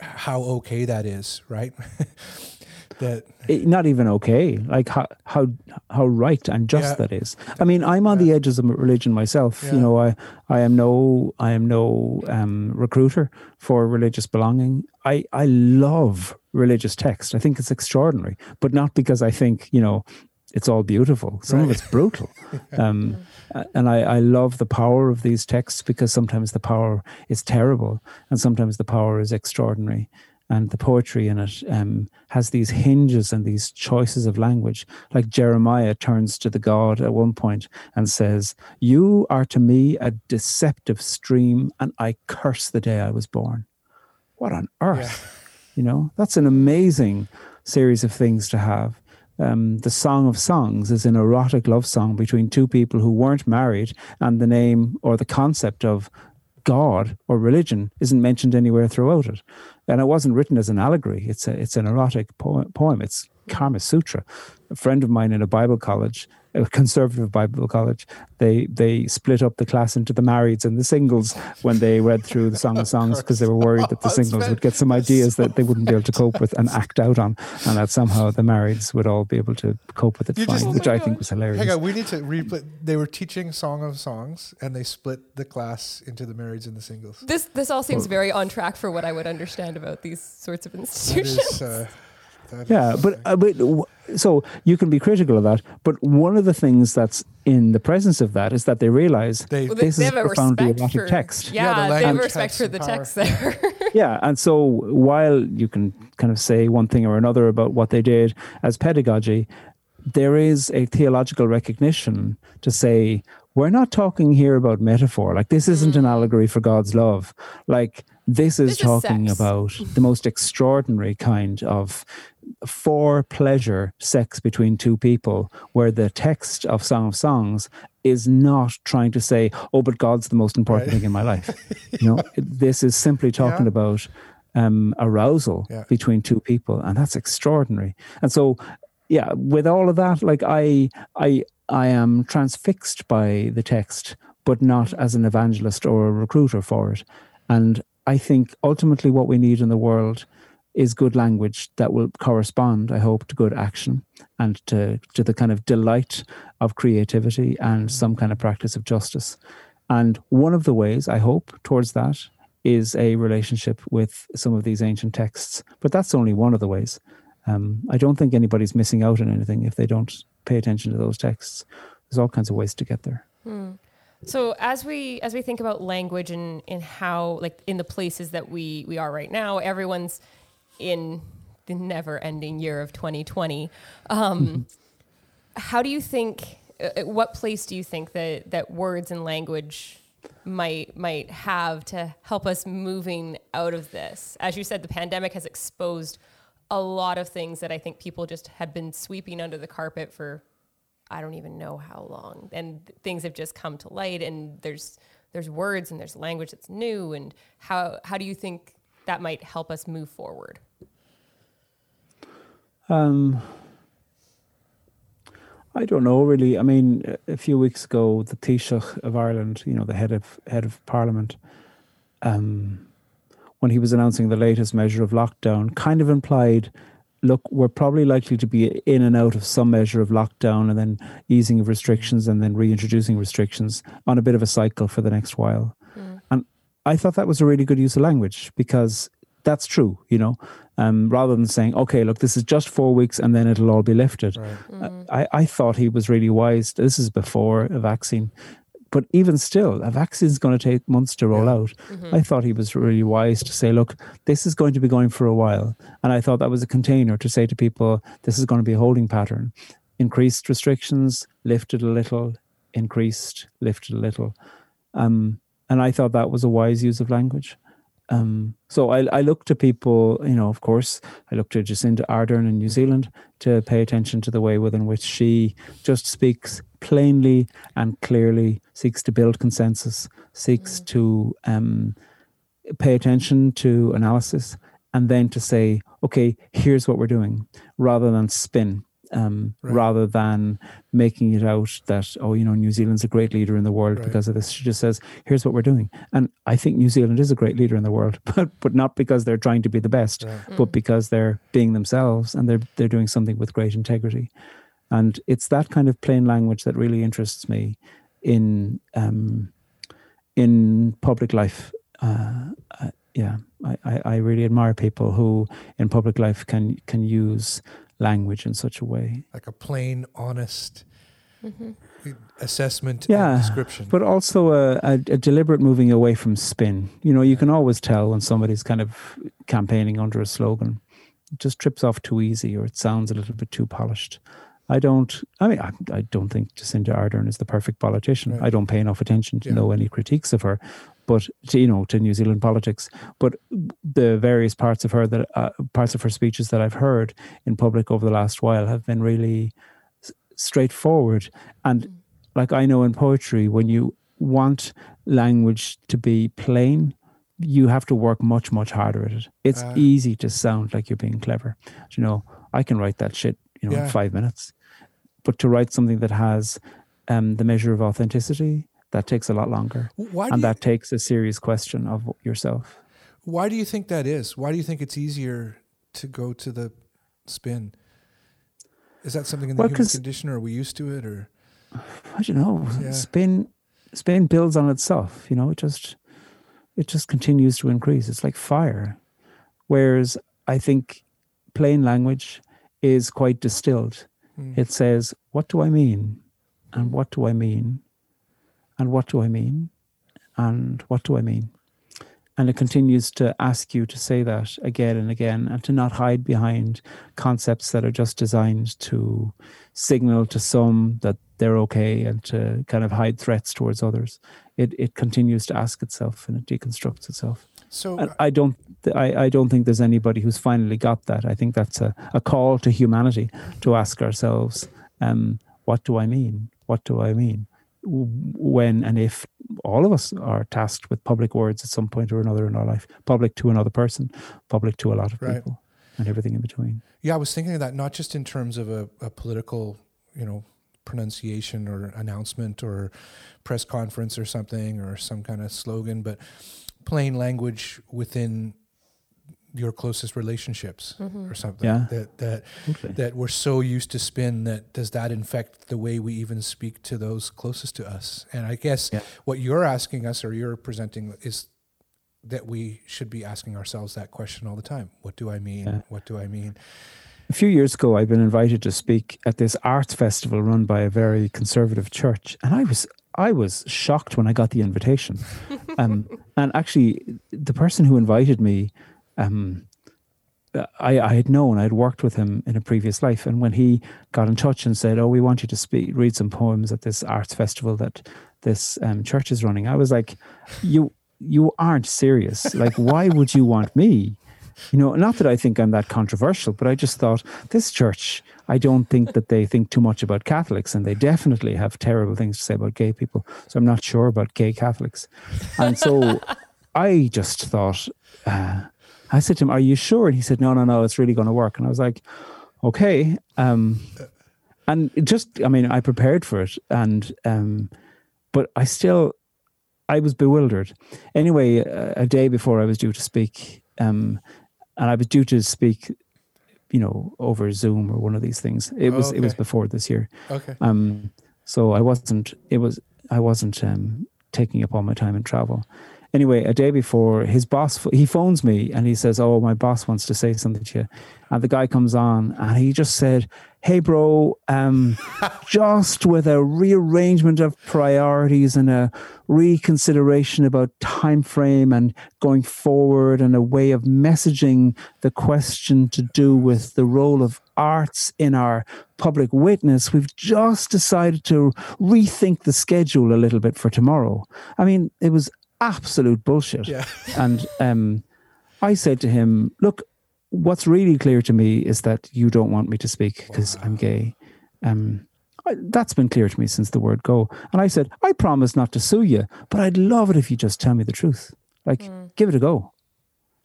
S1: how okay that is, right?
S4: that it, not even okay like how how how right and just yeah. that is i mean i'm on yeah. the edges of religion myself yeah. you know i i am no i am no um, recruiter for religious belonging i i love religious text i think it's extraordinary but not because i think you know it's all beautiful some right. of it's brutal um, and I, I love the power of these texts because sometimes the power is terrible and sometimes the power is extraordinary and the poetry in it um, has these hinges and these choices of language. Like Jeremiah turns to the God at one point and says, You are to me a deceptive stream, and I curse the day I was born. What on earth? Yeah. You know, that's an amazing series of things to have. Um, the Song of Songs is an erotic love song between two people who weren't married, and the name or the concept of God or religion isn't mentioned anywhere throughout it. And it wasn't written as an allegory. It's a, it's an erotic poem. It's Kama Sutra. A friend of mine in a Bible college a conservative Bible college, they they split up the class into the marrieds and the singles when they read through the Song of Songs because they were worried that the singles would get some ideas that they wouldn't be able to cope with and act out on, and that somehow the marrieds would all be able to cope with it you fine, just, which oh I think was hilarious.
S1: Hang on, we need to replay. They were teaching Song of Songs and they split the class into the marrieds and the singles.
S3: This this all seems well, very on track for what I would understand about these sorts of institutions. uh,
S4: yeah, but uh, but so you can be critical of that, but one of the things that's in the presence of that is that they realize they, well, this they is a profoundly erotic text.
S3: Yeah, yeah they have respect for the text there.
S4: yeah, and so while you can kind of say one thing or another about what they did as pedagogy, there is a theological recognition to say we're not talking here about metaphor. Like this isn't mm. an allegory for God's love. Like this is this talking is about the most extraordinary kind of for pleasure sex between two people, where the text of Song of Songs is not trying to say, "Oh, but God's the most important right. thing in my life." you know, this is simply talking yeah. about um, arousal yeah. between two people, and that's extraordinary. And so, yeah, with all of that, like I, I, I am transfixed by the text, but not as an evangelist or a recruiter for it. And I think ultimately what we need in the world is good language that will correspond, I hope, to good action and to, to the kind of delight of creativity and some kind of practice of justice. And one of the ways, I hope, towards that is a relationship with some of these ancient texts. But that's only one of the ways. Um, I don't think anybody's missing out on anything if they don't pay attention to those texts. There's all kinds of ways to get there.
S3: Hmm. So as we as we think about language and in how like in the places that we we are right now, everyone's in the never ending year of 2020. Um, mm-hmm. How do you think, uh, what place do you think that, that words and language might might have to help us moving out of this? As you said, the pandemic has exposed a lot of things that I think people just had been sweeping under the carpet for I don't even know how long. And things have just come to light and there's there's words and there's language that's new and how how do you think that might help us move forward?
S4: Um, I don't know really. I mean, a few weeks ago, the Taoiseach of Ireland, you know, the head of head of Parliament, um, when he was announcing the latest measure of lockdown, kind of implied, look, we're probably likely to be in and out of some measure of lockdown, and then easing of restrictions, and then reintroducing restrictions on a bit of a cycle for the next while. Mm. And I thought that was a really good use of language because that's true, you know, um, rather than saying, okay, look, this is just four weeks and then it'll all be lifted. Right. Mm-hmm. I, I thought he was really wise. This is before a vaccine. But even still, a vaccine is going to take months to roll yeah. out. Mm-hmm. I thought he was really wise to say, look, this is going to be going for a while. And I thought that was a container to say to people, this is going to be a holding pattern. Increased restrictions, lifted a little, increased, lifted a little. Um, and I thought that was a wise use of language. Um, so I, I look to people, you know, of course, I look to Jacinda Ardern in New Zealand to pay attention to the way within which she just speaks plainly and clearly, seeks to build consensus, seeks mm. to um, pay attention to analysis, and then to say, okay, here's what we're doing, rather than spin um, right. rather than making it out that oh you know New Zealand's a great leader in the world right. because of this. She just says here's what we're doing, and I think New Zealand is a great leader in the world, but but not because they're trying to be the best, right. but mm. because they're being themselves and they're they're doing something with great integrity, and it's that kind of plain language that really interests me in um, in public life. Uh, uh, yeah, I, I really admire people who in public life can can use language in such a way.
S1: Like a plain, honest mm-hmm. assessment
S4: yeah,
S1: description.
S4: But also a, a, a, deliberate moving away from spin. You know, you can always tell when somebody's kind of campaigning under a slogan. It just trips off too easy or it sounds a little bit too polished. I don't. I mean, I, I don't think Jacinda Ardern is the perfect politician. Right. I don't pay enough attention to yeah. know any critiques of her, but to, you know to New Zealand politics. But the various parts of her that uh, parts of her speeches that I've heard in public over the last while have been really s- straightforward. And mm. like I know in poetry, when you want language to be plain, you have to work much much harder at it. It's uh, easy to sound like you're being clever, you know I can write that shit, you know, yeah. in five minutes. But to write something that has um, the measure of authenticity, that takes a lot longer. Why and that takes a serious question of yourself.
S1: Why do you think that is? Why do you think it's easier to go to the spin? Is that something in the well, human condition, or are we used to it, or
S4: I don't know. Yeah. Spin, spin builds on itself. You know, it just it just continues to increase. It's like fire. Whereas I think plain language is quite distilled. Mm. It says, "What do I mean?" and "What do I mean?" And "What do I mean?" and "What do I mean?" And it continues to ask you to say that again and again and to not hide behind concepts that are just designed to signal to some that they're okay and to kind of hide threats towards others. It, it continues to ask itself and it deconstructs itself. So and I don't I, I don't think there's anybody who's finally got that. I think that's a, a call to humanity to ask ourselves, um, what do I mean? What do I mean? When and if all of us are tasked with public words at some point or another in our life, public to another person, public to a lot of right. people, and everything in between.
S1: Yeah, I was thinking of that not just in terms of a, a political, you know, pronunciation or announcement or press conference or something or some kind of slogan, but plain language within your closest relationships mm-hmm. or something
S4: yeah.
S1: that that okay. that we're so used to spin that does that infect the way we even speak to those closest to us and i guess yeah. what you're asking us or you're presenting is that we should be asking ourselves that question all the time what do i mean yeah. what do i mean
S4: a few years ago i'd been invited to speak at this arts festival run by a very conservative church and i was I was shocked when I got the invitation. Um, and actually, the person who invited me um, I, I had known, I had worked with him in a previous life. And when he got in touch and said, Oh, we want you to speak, read some poems at this arts festival that this um, church is running, I was like, You you aren't serious. Like, why would you want me? You know, not that I think I'm that controversial, but I just thought this church, I don't think that they think too much about Catholics, and they definitely have terrible things to say about gay people. So I'm not sure about gay Catholics. And so I just thought, uh, I said to him, "Are you sure?" And he said, "No, no, no. It's really going to work." And I was like, "Okay." Um, and just, I mean, I prepared for it, and um, but I still, I was bewildered. Anyway, a, a day before I was due to speak, um, and I was due to speak, you know, over Zoom or one of these things. It was okay. it was before this year.
S1: Okay.
S4: Um, so I wasn't. It was I wasn't um taking up all my time in travel anyway, a day before, his boss he phones me and he says, "Oh, my boss wants to say something to you." And the guy comes on and he just said, "Hey, bro, um, just with a rearrangement of priorities and a reconsideration about time frame and going forward and a way of messaging the question to do with the role of arts in our public witness, we've just decided to rethink the schedule a little bit for tomorrow. I mean, it was absolute bullshit.
S1: Yeah.
S4: and um, I said to him, look, what's really clear to me is that you don't want me to speak because wow. I'm gay. Um, that's been clear to me since the word go. And I said, I promise not to sue you, but I'd love it if you just tell me the truth. Like, mm. give it a go.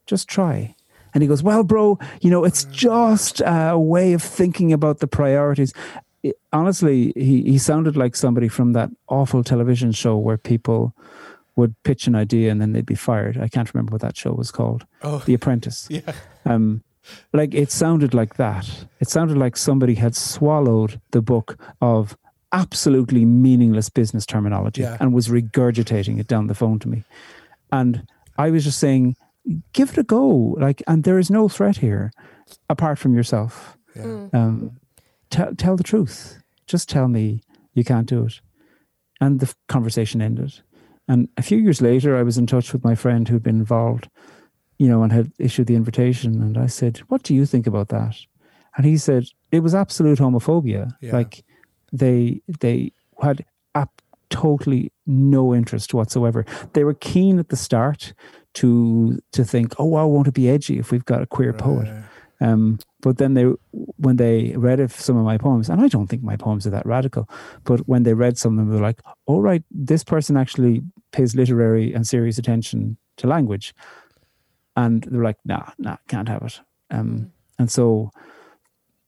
S4: Just try. And he goes, Well, bro, you know, it's just a way of thinking about the priorities. It, honestly, he, he sounded like somebody from that awful television show where people would pitch an idea and then they'd be fired. I can't remember what that show was called.
S1: Oh,
S4: The Apprentice.
S1: Yeah.
S4: Um, like it sounded like that. It sounded like somebody had swallowed the book of absolutely meaningless business terminology yeah. and was regurgitating it down the phone to me. And I was just saying, give it a go. Like, and there is no threat here apart from yourself. Yeah. Mm. Um, t- tell the truth. Just tell me you can't do it. And the conversation ended. And a few years later, I was in touch with my friend who'd been involved, you know, and had issued the invitation. And I said, What do you think about that? And he said, It was absolute homophobia. Yeah. Like they, they had ap- totally no interest whatsoever. They were keen at the start to to think, oh wow, won't it be edgy if we've got a queer right. poet? Um, but then they, when they read some of my poems, and I don't think my poems are that radical, but when they read some of them, they were like, "All oh, right, this person actually pays literary and serious attention to language," and they're like, "Nah, nah, can't have it." Um, and so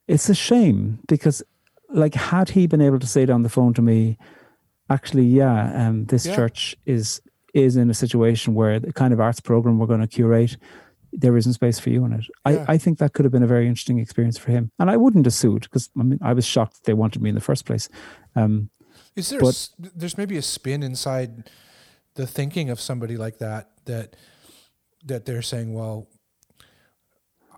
S4: it's a shame because, like, had he been able to say down the phone to me, actually, yeah, um, this yeah. church is is in a situation where the kind of arts program we're going to curate, there isn't space for you in it. Yeah. I, I think that could have been a very interesting experience for him. And I wouldn't have sued because I mean I was shocked they wanted me in the first place. Um,
S1: is there but, a, there's maybe a spin inside the thinking of somebody like that that that they're saying, well,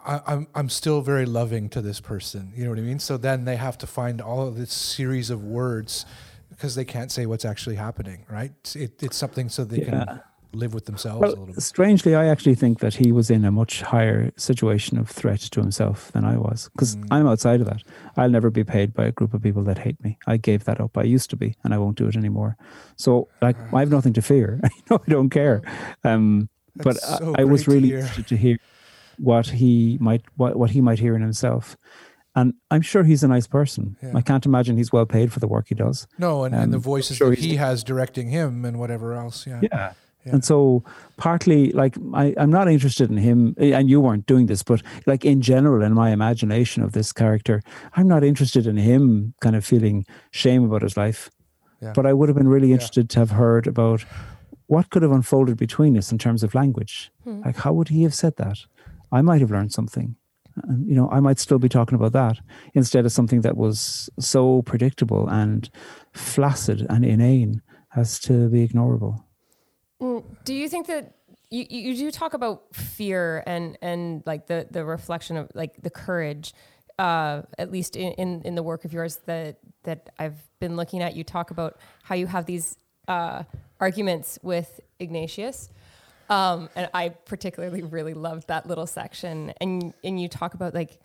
S1: I, I'm I'm still very loving to this person. You know what I mean? So then they have to find all of this series of words because they can't say what's actually happening, right? It, it's something so they yeah. can live with themselves well, a little bit.
S4: Strangely, I actually think that he was in a much higher situation of threat to himself than I was because mm. I'm outside of that. I'll never be paid by a group of people that hate me. I gave that up. I used to be, and I won't do it anymore. So, like, I have nothing to fear. I know I don't care. Um, but so I, I was really to interested to hear what he might what, what he might hear in himself and I'm sure he's a nice person. Yeah. I can't imagine he's well paid for the work he does.
S1: No, and, um, and the um, voices sure that he has directing him and whatever else. Yeah.
S4: yeah. Yeah. And so, partly, like, I, I'm not interested in him, and you weren't doing this, but like in general, in my imagination of this character, I'm not interested in him kind of feeling shame about his life. Yeah. But I would have been really interested to have heard about what could have unfolded between us in terms of language. Hmm. Like, how would he have said that? I might have learned something and you know i might still be talking about that instead of something that was so predictable and flaccid and inane as to be ignorable
S3: do you think that you, you do talk about fear and and like the the reflection of like the courage uh, at least in, in, in the work of yours that that I've been looking at, you talk about how you have these uh, arguments with Ignatius, um, and I particularly really loved that little section. And and you talk about like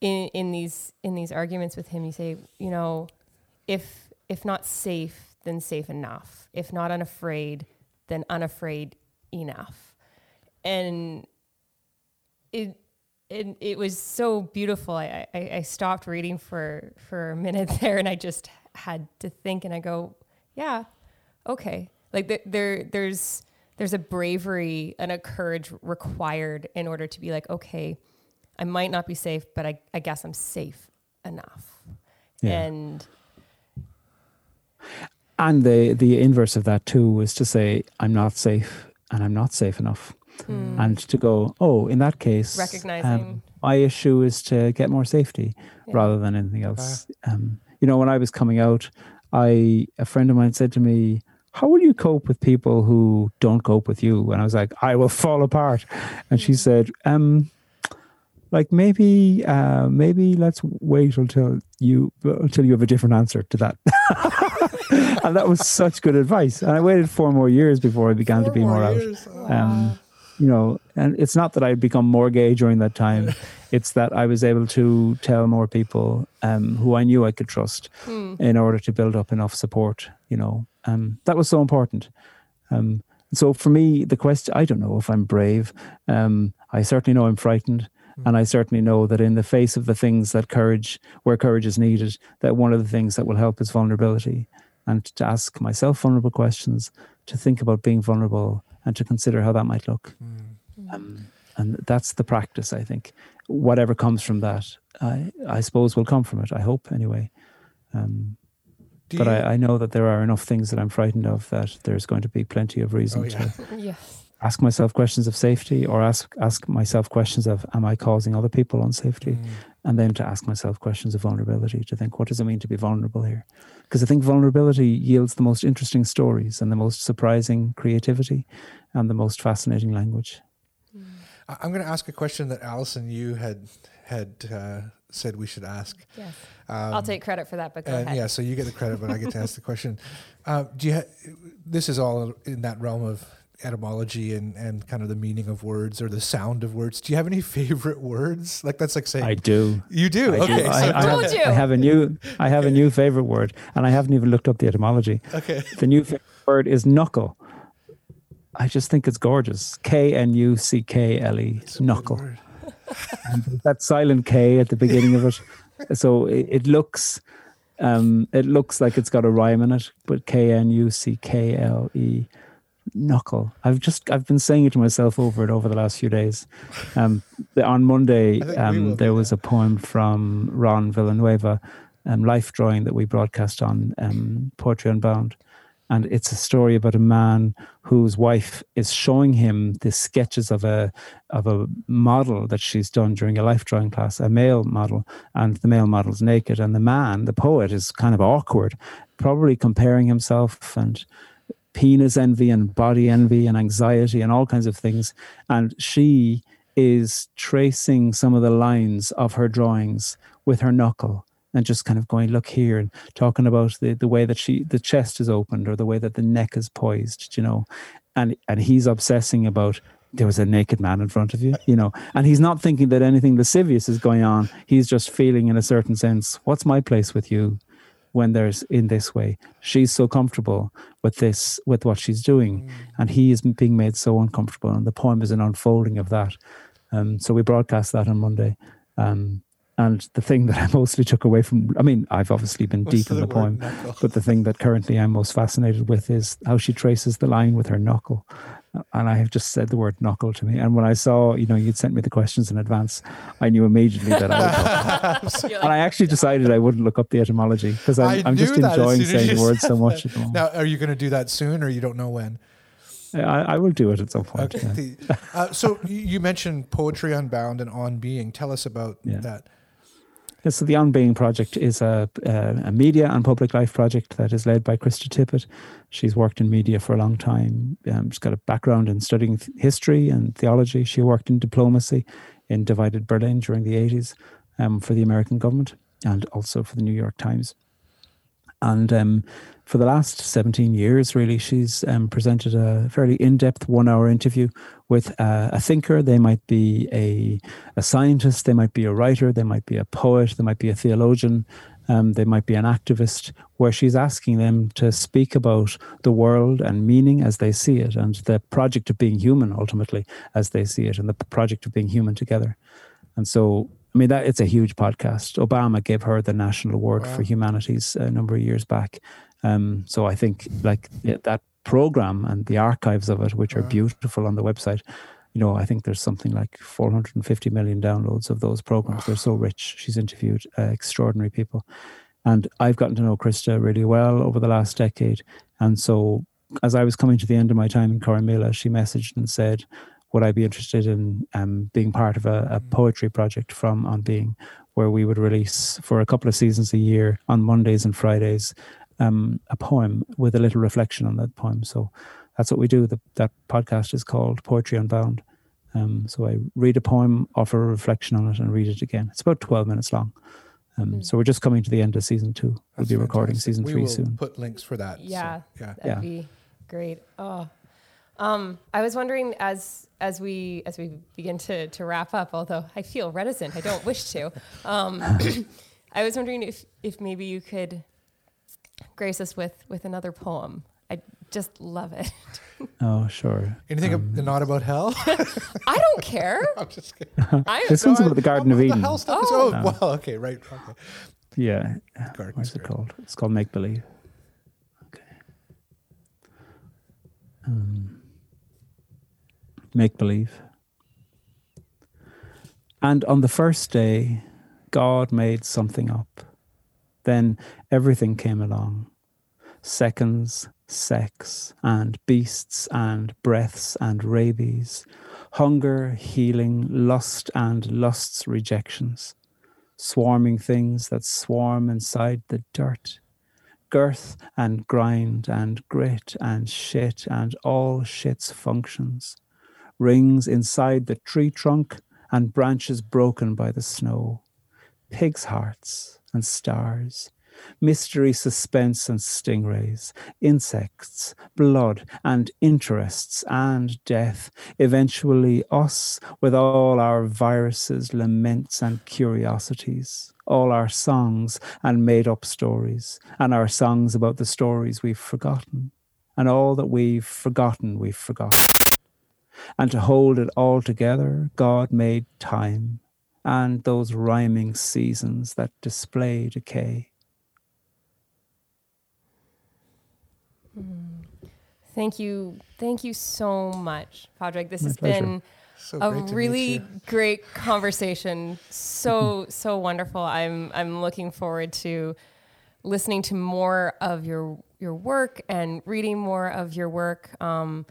S3: in in these in these arguments with him, you say, you know, if if not safe, then safe enough. If not unafraid, then unafraid enough. And it it, it was so beautiful. I, I, I stopped reading for for a minute there, and I just had to think. And I go, yeah, okay. Like there, there there's there's a bravery and a courage required in order to be like, okay, I might not be safe, but I, I guess I'm safe enough. Yeah. And
S4: and the the inverse of that too is to say I'm not safe and I'm not safe enough. Mm. And to go, oh, in that case,
S3: recognizing um,
S4: my issue is to get more safety yeah. rather than anything else. Uh, um, you know, when I was coming out, I a friend of mine said to me, how will you cope with people who don't cope with you? And I was like, I will fall apart. And she said, um, like maybe, uh, maybe let's wait until you until you have a different answer to that. and that was such good advice. And I waited four more years before I began four to be more, more out. Um, you know, and it's not that I'd become more gay during that time. it's that I was able to tell more people um, who I knew I could trust hmm. in order to build up enough support. You know, um, that was so important. Um, so for me, the question I don't know if I'm brave. Um, I certainly know I'm frightened. Hmm. And I certainly know that in the face of the things that courage, where courage is needed, that one of the things that will help is vulnerability. And to ask myself vulnerable questions, to think about being vulnerable, and to consider how that might look. Mm. Um, and that's the practice, I think. Whatever comes from that, I, I suppose will come from it. I hope, anyway. Um, but you, I, I, know that there are enough things that I'm frightened of that there's going to be plenty of reason oh, yeah. to yes. Ask myself questions of safety or ask ask myself questions of am I causing other people unsafety? Mm. And then to ask myself questions of vulnerability to think what does it mean to be vulnerable here? Because I think vulnerability yields the most interesting stories and the most surprising creativity and the most fascinating language.
S1: I'm going to ask a question that Allison, you had had uh, said we should ask.
S3: Yes. Um, I'll take credit for that, but go ahead.
S1: Yeah, so you get the credit, but I get to ask the question. Uh, do you? Ha- this is all in that realm of etymology and, and kind of the meaning of words or the sound of words. Do you have any favorite words? Like that's like saying
S4: I do.
S1: You do.
S4: I
S1: okay.
S4: Do. I, I, told have, you. I have a new I have a new favorite word, and I haven't even looked up the etymology.
S1: Okay.
S4: The new word is knuckle. I just think it's gorgeous. K N U C K L E. Knuckle. that silent K at the beginning of it. So it, it looks um, it looks like it's got a rhyme in it, but K N U C K L E. knuckle. I've just I've been saying it to myself over and over the last few days. Um, on Monday, um, there was a poem from Ron Villanueva, um, Life Drawing that we broadcast on um, Poetry Unbound, and it's a story about a man whose wife is showing him the sketches of a of a model that she's done during a life drawing class, a male model, and the male model's naked, and the man, the poet, is kind of awkward, probably comparing himself and penis envy and body envy and anxiety and all kinds of things. And she is tracing some of the lines of her drawings with her knuckle and just kind of going, look here, and talking about the, the way that she the chest is opened or the way that the neck is poised, you know. And and he's obsessing about there was a naked man in front of you, you know, and he's not thinking that anything lascivious is going on. He's just feeling, in a certain sense, what's my place with you? When there's in this way. She's so comfortable with this, with what she's doing, mm. and he is being made so uncomfortable. And the poem is an unfolding of that. Um, so we broadcast that on Monday. Um, and the thing that I mostly took away from, I mean, I've obviously been What's deep in the, the poem, knuckle? but the thing that currently I'm most fascinated with is how she traces the line with her knuckle and I have just said the word knuckle to me. And when I saw, you know, you'd sent me the questions in advance, I knew immediately that I would. and I actually decided I wouldn't look up the etymology because I'm, I'm just enjoying saying words so much.
S1: Now, are you going to do that soon, or you don't know when?
S4: I, I will do it at some point. Okay.
S1: Yeah. uh, so you mentioned poetry unbound and on being. Tell us about yeah. that.
S4: So the On Being project is a, a, media and public life project that is led by Krista Tippett. She's worked in media for a long time. Um, she's got a background in studying history and theology. She worked in diplomacy in divided Berlin during the 80s um, for the American government and also for the New York Times. And um, for the last 17 years, really, she's um, presented a fairly in depth one hour interview with uh, a thinker. They might be a, a scientist, they might be a writer, they might be a poet, they might be a theologian, um, they might be an activist, where she's asking them to speak about the world and meaning as they see it, and the project of being human ultimately as they see it, and the project of being human together. And so I mean, that it's a huge podcast. Obama gave her the National Award wow. for Humanities a number of years back. Um, so I think like that program and the archives of it, which are beautiful on the website, you know, I think there's something like 450 million downloads of those programs. They're so rich. She's interviewed uh, extraordinary people. And I've gotten to know Krista really well over the last decade. And so as I was coming to the end of my time in Corrymeela, she messaged and said, would I be interested in um, being part of a, a, mm. poetry project from On Being, where we would release for a couple of seasons a year on Mondays and Fridays um, a poem with a little reflection on that poem. So that's what we do. The, that podcast is called Poetry Unbound. Um, so I read a poem, offer a reflection on it, and read it again. It's about 12 minutes long. Um, mm. So we're just coming to the end of season two. That's we'll be recording season we three soon.
S1: Put links for that.
S3: Yeah, so, yeah, that'd yeah. be great. Oh, um, I was wondering as as we as we begin to to wrap up, although I feel reticent, I don't wish to. Um, I was wondering if if maybe you could grace us with with another poem. I just love it.
S4: Oh, sure.
S1: Anything um, not about hell?
S3: I don't care. I'm just
S4: kidding. I, this one's about the Garden of Eden.
S1: The hell stuff oh, oh no. well, okay, right. Okay.
S4: Yeah. Garden What's spirit. it called? It's called Make Believe. Okay. Um, make believe. And on the first day, God made something up. Then everything came along. Seconds, sex, and beasts, and breaths, and rabies, hunger, healing, lust, and lust's rejections, swarming things that swarm inside the dirt, girth, and grind, and grit, and shit, and all shit's functions rings inside the tree trunk and branches broken by the snow, pigs' hearts and stars, mystery, suspense, and stingrays, insects, blood, and interests, and death, eventually us with all our viruses, laments, and curiosities, all our songs and made up stories, and our songs about the stories we've forgotten, and all that we've forgotten, we've forgotten. And to hold it all together, God made time and those rhyming seasons that display decay.
S3: Mm. Thank you. Thank you so much, Padraig. This My has pleasure. been so a really great conversation. So so wonderful. I'm I'm looking forward to listening to more of your your work and reading more of your work. Um,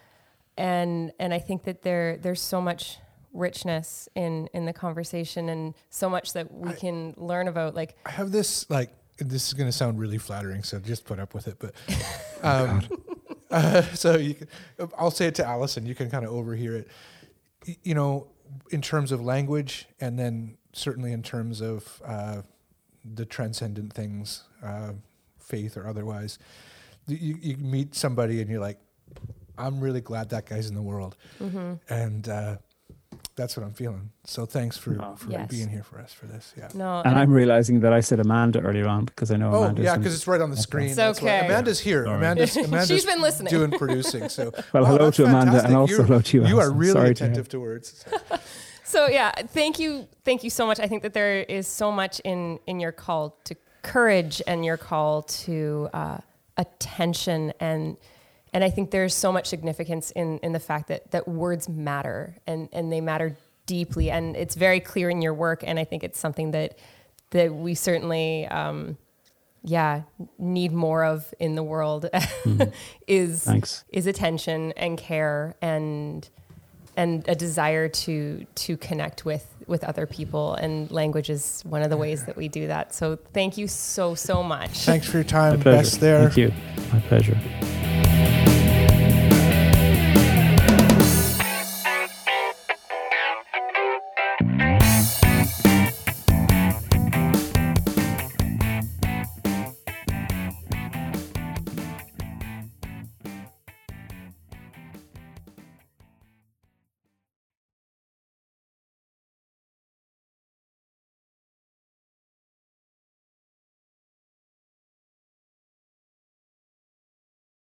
S3: and and I think that there there's so much richness in in the conversation and so much that we I, can learn about. Like
S1: I have this like this is going to sound really flattering, so just put up with it. But um, uh, so you can, I'll say it to Allison. You can kind of overhear it. You know, in terms of language, and then certainly in terms of uh, the transcendent things, uh, faith or otherwise. You, you meet somebody and you're like, I'm really glad that guy's in the world, mm-hmm. and uh, that's what I'm feeling. So thanks for, oh. for yes. being here for us for this. Yeah.
S3: No,
S4: and I'm realizing that I said Amanda earlier on because I know.
S1: Oh
S4: Amanda's
S1: yeah, because it's right on the screen.
S3: It's okay.
S1: Amanda's here. Amanda's, Amanda's
S3: she's been listening,
S1: doing producing. So
S4: well,
S1: oh,
S4: hello to Amanda
S1: fantastic.
S4: and also
S1: You're,
S4: hello to you.
S1: You are really Sorry attentive to, to words.
S3: so yeah, thank you, thank you so much. I think that there is so much in in your call to courage and your call to uh, attention and and I think there's so much significance in in the fact that that words matter and and they matter deeply. And it's very clear in your work and I think it's something that that we certainly um, yeah need more of in the world mm. is
S4: Thanks.
S3: is attention and care and and a desire to to connect with with other people. And language is one of the ways that we do that. So thank you so so much.
S1: Thanks for your time. Best there.
S4: Thank you. My pleasure